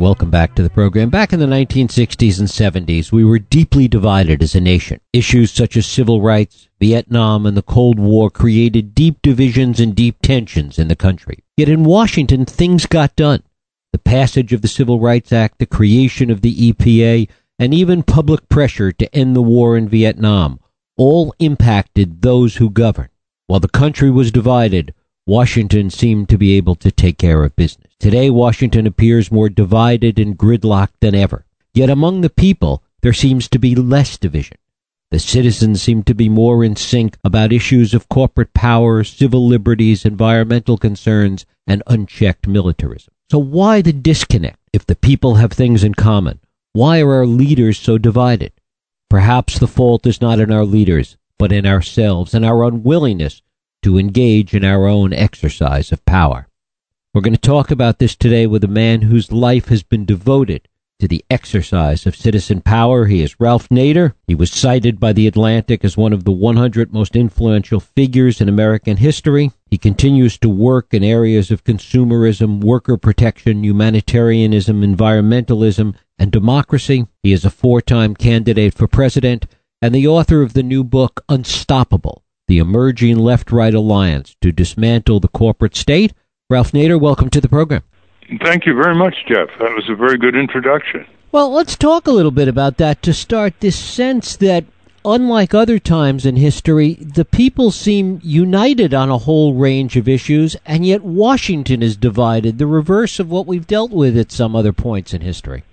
Welcome back to the program. Back in the 1960s and 70s, we were deeply divided as a nation. Issues such as civil rights, Vietnam, and the Cold War created deep divisions and deep tensions in the country. Yet in Washington, things got done. The passage of the Civil Rights Act, the creation of the EPA, and even public pressure to end the war in Vietnam all impacted those who govern. While the country was divided, Washington seemed to be able to take care of business. Today, Washington appears more divided and gridlocked than ever. Yet among the people, there seems to be less division. The citizens seem to be more in sync about issues of corporate power, civil liberties, environmental concerns, and unchecked militarism. So why the disconnect if the people have things in common? Why are our leaders so divided? Perhaps the fault is not in our leaders, but in ourselves and our unwillingness to engage in our own exercise of power. We're going to talk about this today with a man whose life has been devoted to the exercise of citizen power. He is Ralph Nader. He was cited by The Atlantic as one of the 100 most influential figures in American history. He continues to work in areas of consumerism, worker protection, humanitarianism, environmentalism, and democracy. He is a four time candidate for president and the author of the new book, Unstoppable The Emerging Left Right Alliance to Dismantle the Corporate State Ralph Nader, welcome to the program. Thank you very much, Jeff. That was a very good introduction. Well, let's talk a little bit about that to start. This sense that, unlike other times in history, the people seem united on a whole range of issues, and yet Washington is divided, the reverse of what we've dealt with at some other points in history.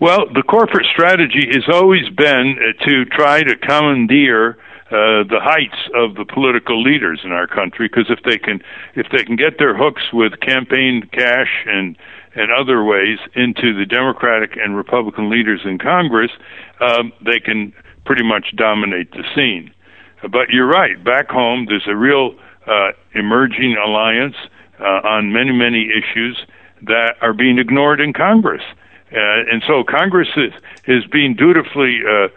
Well, the corporate strategy has always been uh, to try to commandeer uh, the heights of the political leaders in our country because if they can if they can get their hooks with campaign cash and and other ways into the Democratic and Republican leaders in Congress, um, they can pretty much dominate the scene. But you're right. Back home, there's a real uh, emerging alliance uh, on many, many issues that are being ignored in Congress. Uh, and so Congress is, is being dutifully uh,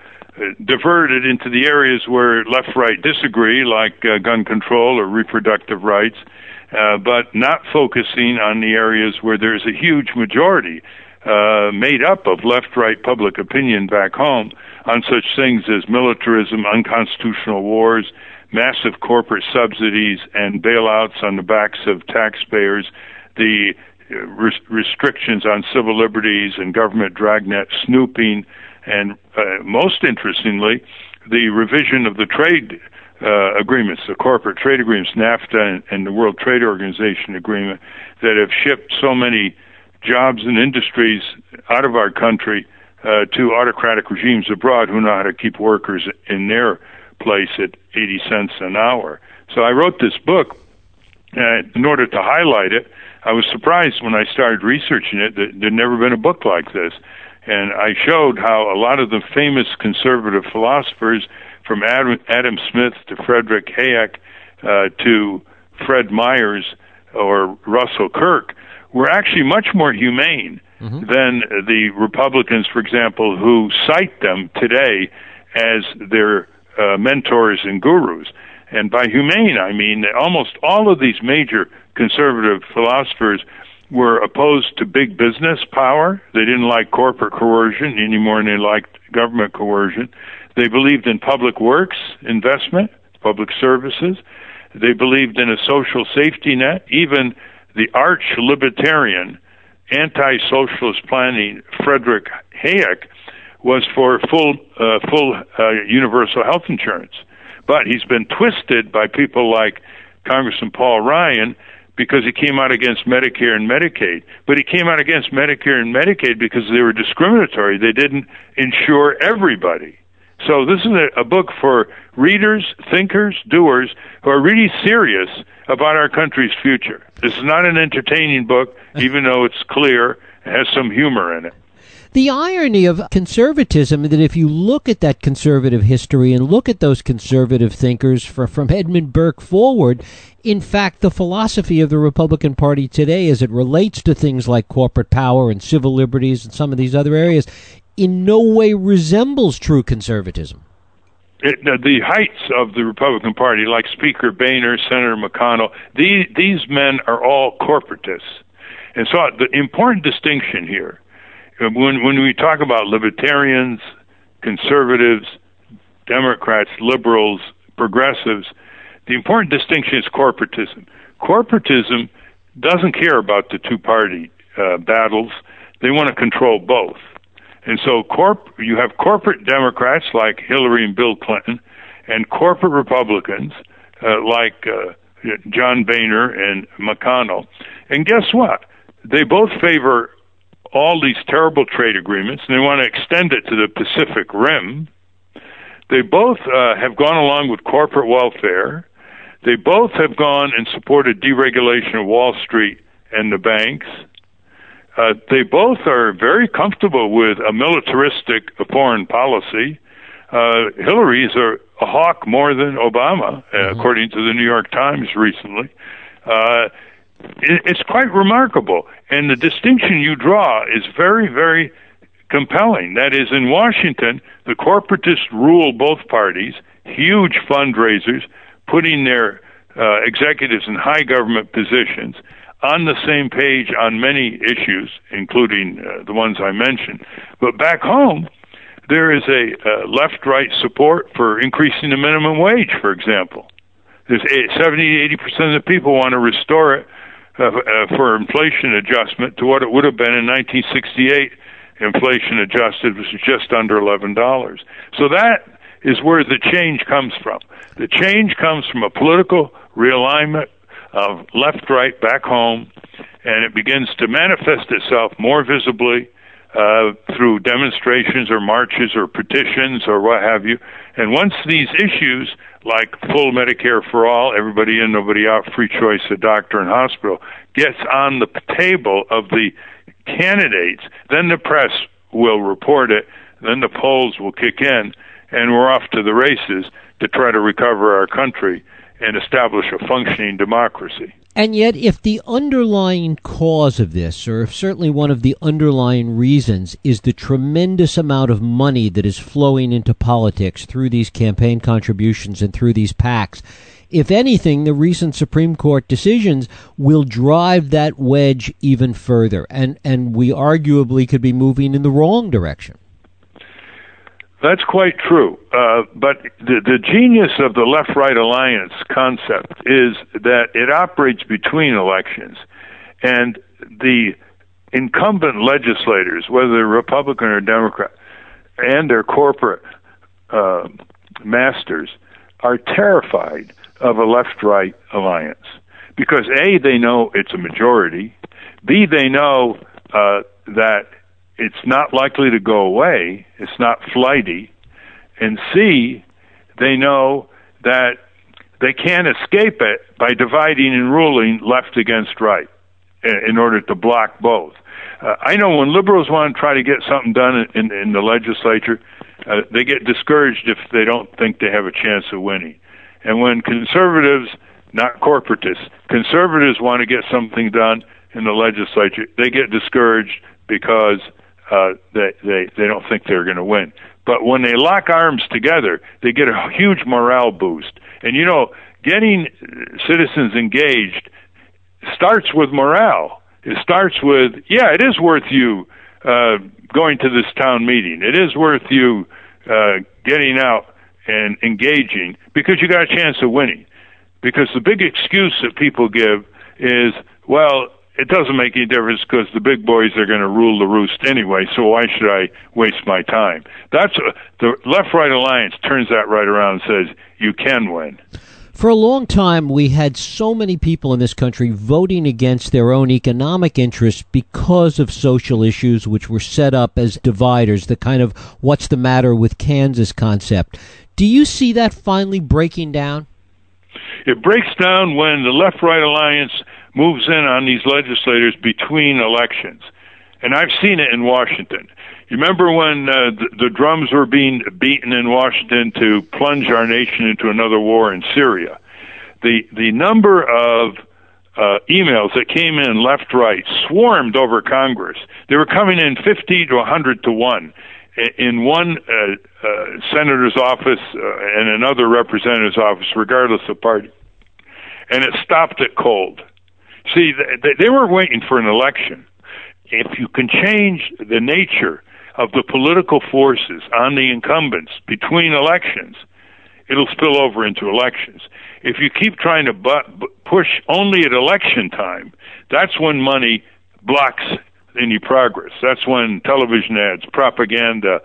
diverted into the areas where left right disagree, like uh, gun control or reproductive rights, uh, but not focusing on the areas where there's a huge majority uh, made up of left right public opinion back home on such things as militarism, unconstitutional wars, massive corporate subsidies, and bailouts on the backs of taxpayers, the uh, restrictions on civil liberties and government dragnet snooping and uh, most interestingly, the revision of the trade uh, agreements, the corporate trade agreements, NAFTA and, and, the World Trade Organization agreement, that have shipped so many jobs and industries out of our country uh, to autocratic regimes abroad who know how to keep workers in their place at 80 cents an hour. So I wrote this book uh, in order to highlight it. I was surprised when I started researching it that there'd never been a book like this. And I showed how a lot of the famous conservative philosophers, from Adam, Adam Smith to Frederick Hayek uh, to Fred Myers or Russell Kirk, were actually much more humane mm-hmm. than the Republicans, for example, who cite them today as their uh, mentors and gurus. And by humane, I mean that almost all of these major conservative philosophers were opposed to big business power. They didn't like corporate coercion any more than they liked government coercion. They believed in public works investment, public services. They believed in a social safety net. Even the arch libertarian, anti socialist planning Frederick Hayek was for full, uh, full uh, universal health insurance. But he's been twisted by people like Congressman Paul Ryan because he came out against Medicare and Medicaid. But he came out against Medicare and Medicaid because they were discriminatory. They didn't insure everybody. So this is a, a book for readers, thinkers, doers who are really serious about our country's future. This is not an entertaining book, even though it's clear, it has some humor in it the irony of conservatism that if you look at that conservative history and look at those conservative thinkers for, from Edmund Burke forward, in fact, the philosophy of the Republican Party today, as it relates to things like corporate power and civil liberties and some of these other areas, in no way resembles true conservatism. It, the heights of the Republican Party, like Speaker Boehner, Senator McConnell, these, these men are all corporatists And so the important distinction here, when, when we talk about libertarians, conservatives, Democrats, liberals, progressives, the important distinction is corporatism. Corporatism doesn't care about the two party uh, battles, they want to control both. And so corp- you have corporate Democrats like Hillary and Bill Clinton, and corporate Republicans uh, like uh, John Boehner and McConnell. And guess what? They both favor all these terrible trade agreements, and they want to extend it to the Pacific Rim. They both uh, have gone along with corporate welfare. They both have gone and supported deregulation of Wall Street and the banks. Uh, they both are very comfortable with a militaristic foreign policy. Uh, Hillary is a, a hawk more than Obama, uh, mm-hmm. according to the New York Times recently. Uh, it's quite remarkable. And the distinction you draw is very, very compelling. That is, in Washington, the corporatists rule both parties, huge fundraisers, putting their uh, executives in high government positions on the same page on many issues, including uh, the ones I mentioned. But back home, there is a uh, left right support for increasing the minimum wage, for example. There's 70 80% of the people want to restore it for inflation adjustment to what it would have been in 1968. Inflation adjusted was just under $11. So that is where the change comes from. The change comes from a political realignment of left right back home, and it begins to manifest itself more visibly uh, through demonstrations or marches or petitions or what have you. And once these issues, like full Medicare for all, everybody in, nobody out, free choice of doctor and hospital, gets on the table of the candidates, then the press will report it, then the polls will kick in, and we're off to the races to try to recover our country and establish a functioning democracy. And yet, if the underlying cause of this, or if certainly one of the underlying reasons, is the tremendous amount of money that is flowing into politics through these campaign contributions and through these PACs, if anything, the recent Supreme Court decisions will drive that wedge even further, and, and we arguably could be moving in the wrong direction. That's quite true. Uh, but the, the genius of the left right alliance concept is that it operates between elections. And the incumbent legislators, whether they're Republican or Democrat, and their corporate uh, masters, are terrified of a left right alliance. Because A, they know it's a majority, B, they know uh, that it's not likely to go away. It's not flighty. And C, they know that they can't escape it by dividing and ruling left against right in order to block both. Uh, I know when liberals want to try to get something done in, in the legislature, uh, they get discouraged if they don't think they have a chance of winning. And when conservatives, not corporatists, conservatives want to get something done in the legislature, they get discouraged because uh, they they they don't think they're going to win. But when they lock arms together, they get a huge morale boost. And you know, getting citizens engaged starts with morale. It starts with, yeah, it is worth you uh, going to this town meeting. It is worth you uh, getting out and engaging because you got a chance of winning. Because the big excuse that people give is, well, it doesn't make any difference because the big boys are going to rule the roost anyway. So why should I waste my time? That's a, the left-right alliance turns that right around and says you can win. For a long time, we had so many people in this country voting against their own economic interests because of social issues which were set up as dividers, the kind of what's the matter with Kansas concept. Do you see that finally breaking down? It breaks down when the left right alliance moves in on these legislators between elections. And I've seen it in Washington. You remember when uh, the, the drums were being beaten in Washington to plunge our nation into another war in Syria? The the number of uh, emails that came in left right swarmed over Congress. They were coming in 50 to 100 to 1 in one uh, uh, senator's office uh, and another representative's office, regardless of party. And it stopped it cold. See, they, they weren't waiting for an election. If you can change the nature of the political forces on the incumbents between elections, it'll spill over into elections. If you keep trying to bu- push only at election time, that's when money blocks any progress. That's when television ads, propaganda,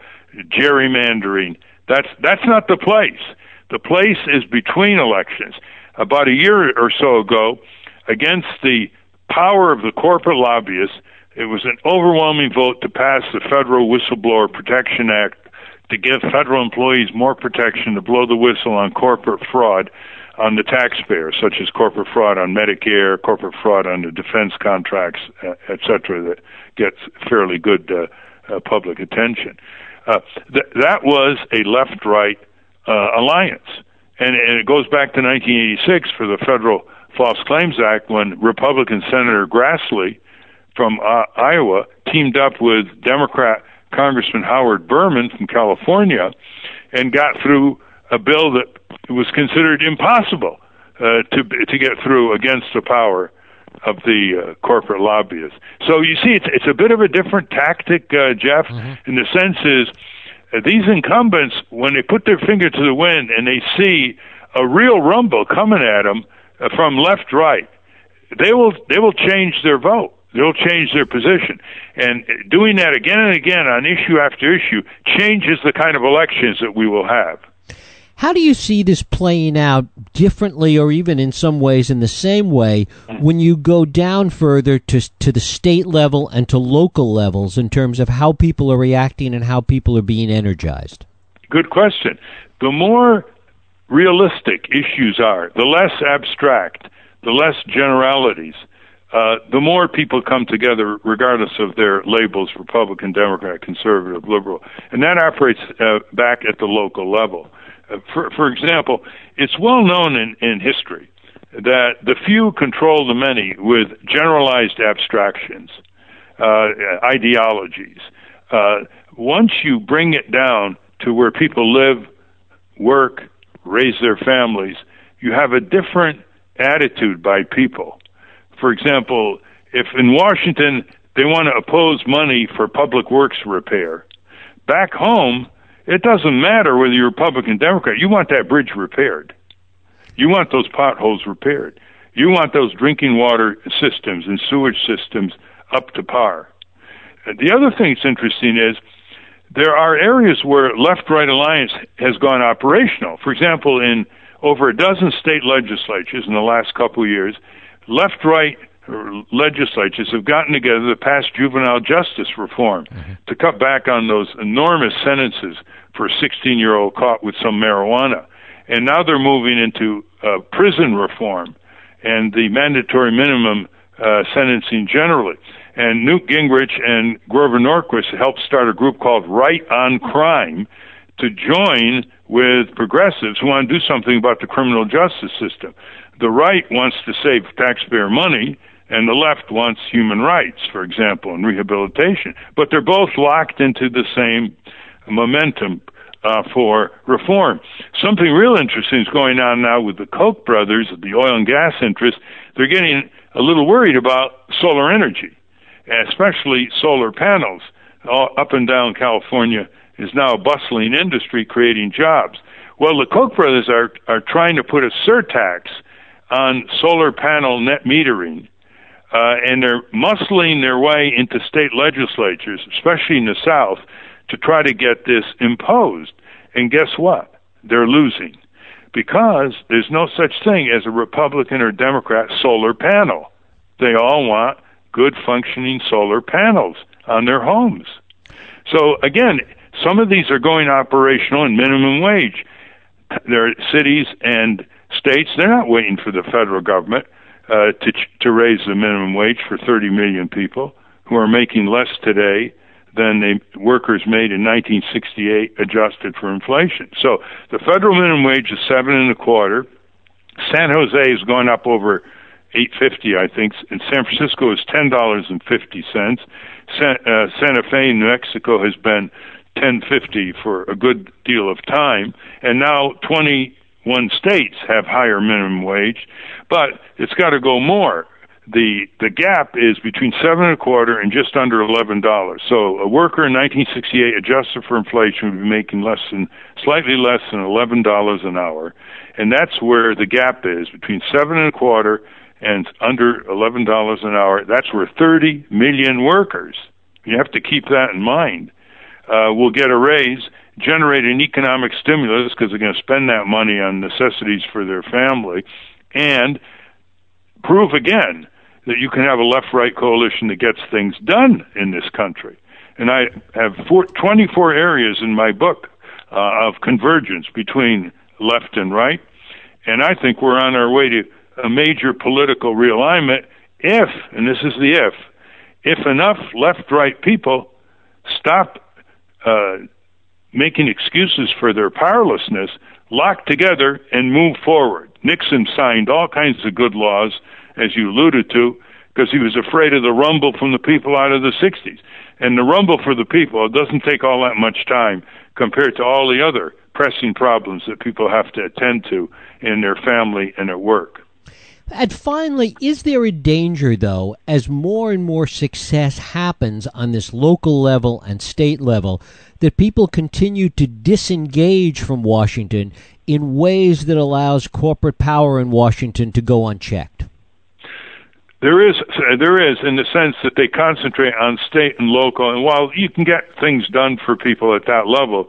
gerrymandering. That's that's not the place. The place is between elections. About a year or so ago, against the power of the corporate lobbyists, it was an overwhelming vote to pass the Federal Whistleblower Protection Act to give federal employees more protection to blow the whistle on corporate fraud on the taxpayer, such as corporate fraud on Medicare, corporate fraud on the defense contracts, uh, et cetera, that gets fairly good uh, uh, public attention. Uh, th- that was a left-right uh, alliance, and, and it goes back to 1986 for the Federal False Claims Act when Republican Senator Grassley from uh, Iowa teamed up with Democrat Congressman Howard Berman from California and got through a bill that was considered impossible uh, to to get through against the power of the uh, corporate lobbyists. So you see, it's it's a bit of a different tactic, uh, Jeff. Mm-hmm. In the sense is uh, these incumbents, when they put their finger to the wind and they see a real rumble coming at them Uh, from left right, they will they will change their vote. They'll change their position. And doing that again and again on issue after issue changes the kind of elections that we will have. How do you see this playing out differently or even in some ways in the same way when you go down further to, to the state level and to local levels in terms of how people are reacting and how people are being energized? Good question. The more realistic issues are, the less abstract, the less generalities, uh, the more people come together, regardless of their labels Republican, Democrat, Conservative, Liberal. And that operates uh, back at the local level. Uh, for, for example, it's well known in, in history that the few control the many with generalized abstractions, uh, ideologies. Uh, once you bring it down to where people live, work, raise their families, you have a different attitude by people for example, if in Washington they want to oppose money for public works repair, back home it doesn't matter whether you're Republican, or Democrat. You want that bridge repaired. You want those potholes repaired. You want those drinking water systems and sewage systems up to par. The other thing that's interesting is there are areas where left-right alliance has gone operational. For example, in over a dozen state legislatures in the last couple of years, left right legislatures have gotten together to pass juvenile justice reform mm-hmm. to cut back on those enormous sentences for a 16 year old caught with some marijuana. And now they're moving into uh, prison reform and the mandatory minimum uh, sentencing generally. And Newt Gingrich and Grover Norquist helped start a group called Right on Crime to join with progressives who want to do something about the criminal justice system the right wants to save taxpayer money and the left wants human rights, for example, and rehabilitation. But they're both locked into the same momentum uh, for reform. Something real interesting is going on now with the Koch brothers, the oil and gas interests. They're getting a little worried about solar energy, especially solar panels. All up and down California is now a bustling industry creating jobs. Well, the Koch brothers are, are trying to put a surtax on solar panel net metering, uh, and they're muscling their way into state legislatures, especially in the South, to try to get this imposed. And guess what? They're losing because there's no such thing as a Republican or Democrat solar panel. They all want good functioning solar panels on their homes. So again, some of these are going operational in minimum wage. There are cities and states, they're not waiting for the federal government uh, to to raise the minimum wage for 30 million people who are making less today than the workers made in 1968, adjusted for inflation. So the federal minimum wage is seven and a quarter. San Jose is going up over 850, I think, and San Francisco is ten dollars and fifty cents. San, uh, Santa Fe, New Mexico, has been 1050 for a good deal of time, and now twenty one states have higher minimum wage, but it's got to go more. the the gap is between seven and a quarter and just under eleven dollars. So a worker in 1968, adjusted for inflation, would be making less than slightly less than eleven dollars an hour, and that's where the gap is between seven and a quarter and under eleven dollars an hour. That's where 30 million workers. You have to keep that in mind. Uh, will get a raise, generate an economic stimulus because they're going to spend that money on necessities for their family, and prove again that you can have a left right coalition that gets things done in this country. And I have four, 24 areas in my book uh, of convergence between left and right. And I think we're on our way to a major political realignment if, and this is the if, if enough left right people stop uh, making excuses for their powerlessness, lock together, and move forward. Nixon signed all kinds of good laws as you alluded to, because he was afraid of the rumble from the people out of the 60s. And the rumble for the people, doesn't take all that much time compared to all the other pressing problems that people have to attend to in their family and at work. And finally, is there a danger, though, as more and more success happens on this local level and state level, that people continue to disengage from Washington in ways that allows corporate power in Washington to go unchecked? There is, there is, in the sense that they concentrate on state and local. And while you can get things done for people at that level,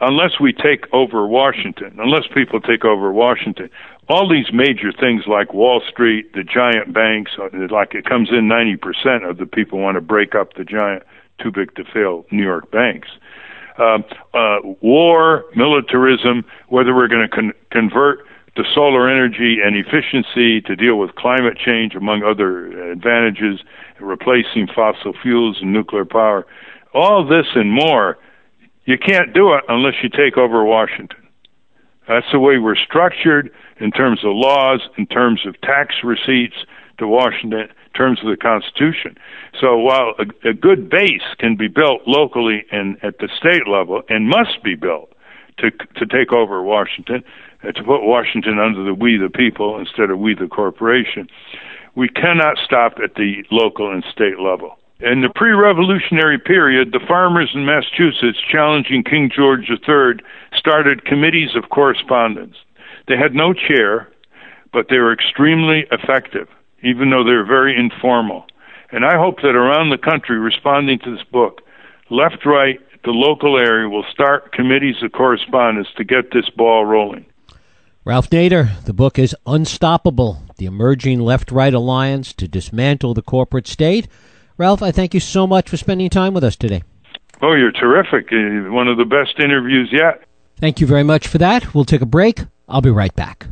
unless we take over Washington, unless people take over Washington, all these major things like Wall Street, the giant banks, uh, like it comes in 90% of the people want to break up the giant, too big to fail New York banks. Uh, uh, war, militarism, whether we're going to con- convert to solar energy and efficiency to deal with climate change, among other advantages, replacing fossil fuels and nuclear power. All this and more, you can't do it unless you take over Washington. That's the way we're structured in terms of laws, in terms of tax receipts to Washington, in terms of the Constitution. So while a, a good base can be built locally and at the state level and must be built to to take over Washington, uh, to put Washington under the we the people instead of we the corporation. We cannot stop at the local and state level. In the pre revolutionary period, the farmers in Massachusetts challenging King George III started committees of correspondence. They had no chair, but they were extremely effective, even though they were very informal. And I hope that around the country, responding to this book, left, right, the local area will start committees of correspondence to get this ball rolling. Ralph Nader, the book is Unstoppable The Emerging Left Right Alliance to Dismantle the Corporate State. Ralph, I thank you so much for spending time with us today. Oh, you're terrific. Uh, one of the best interviews yet. Thank you very much for that. We'll take a break. I'll be right back.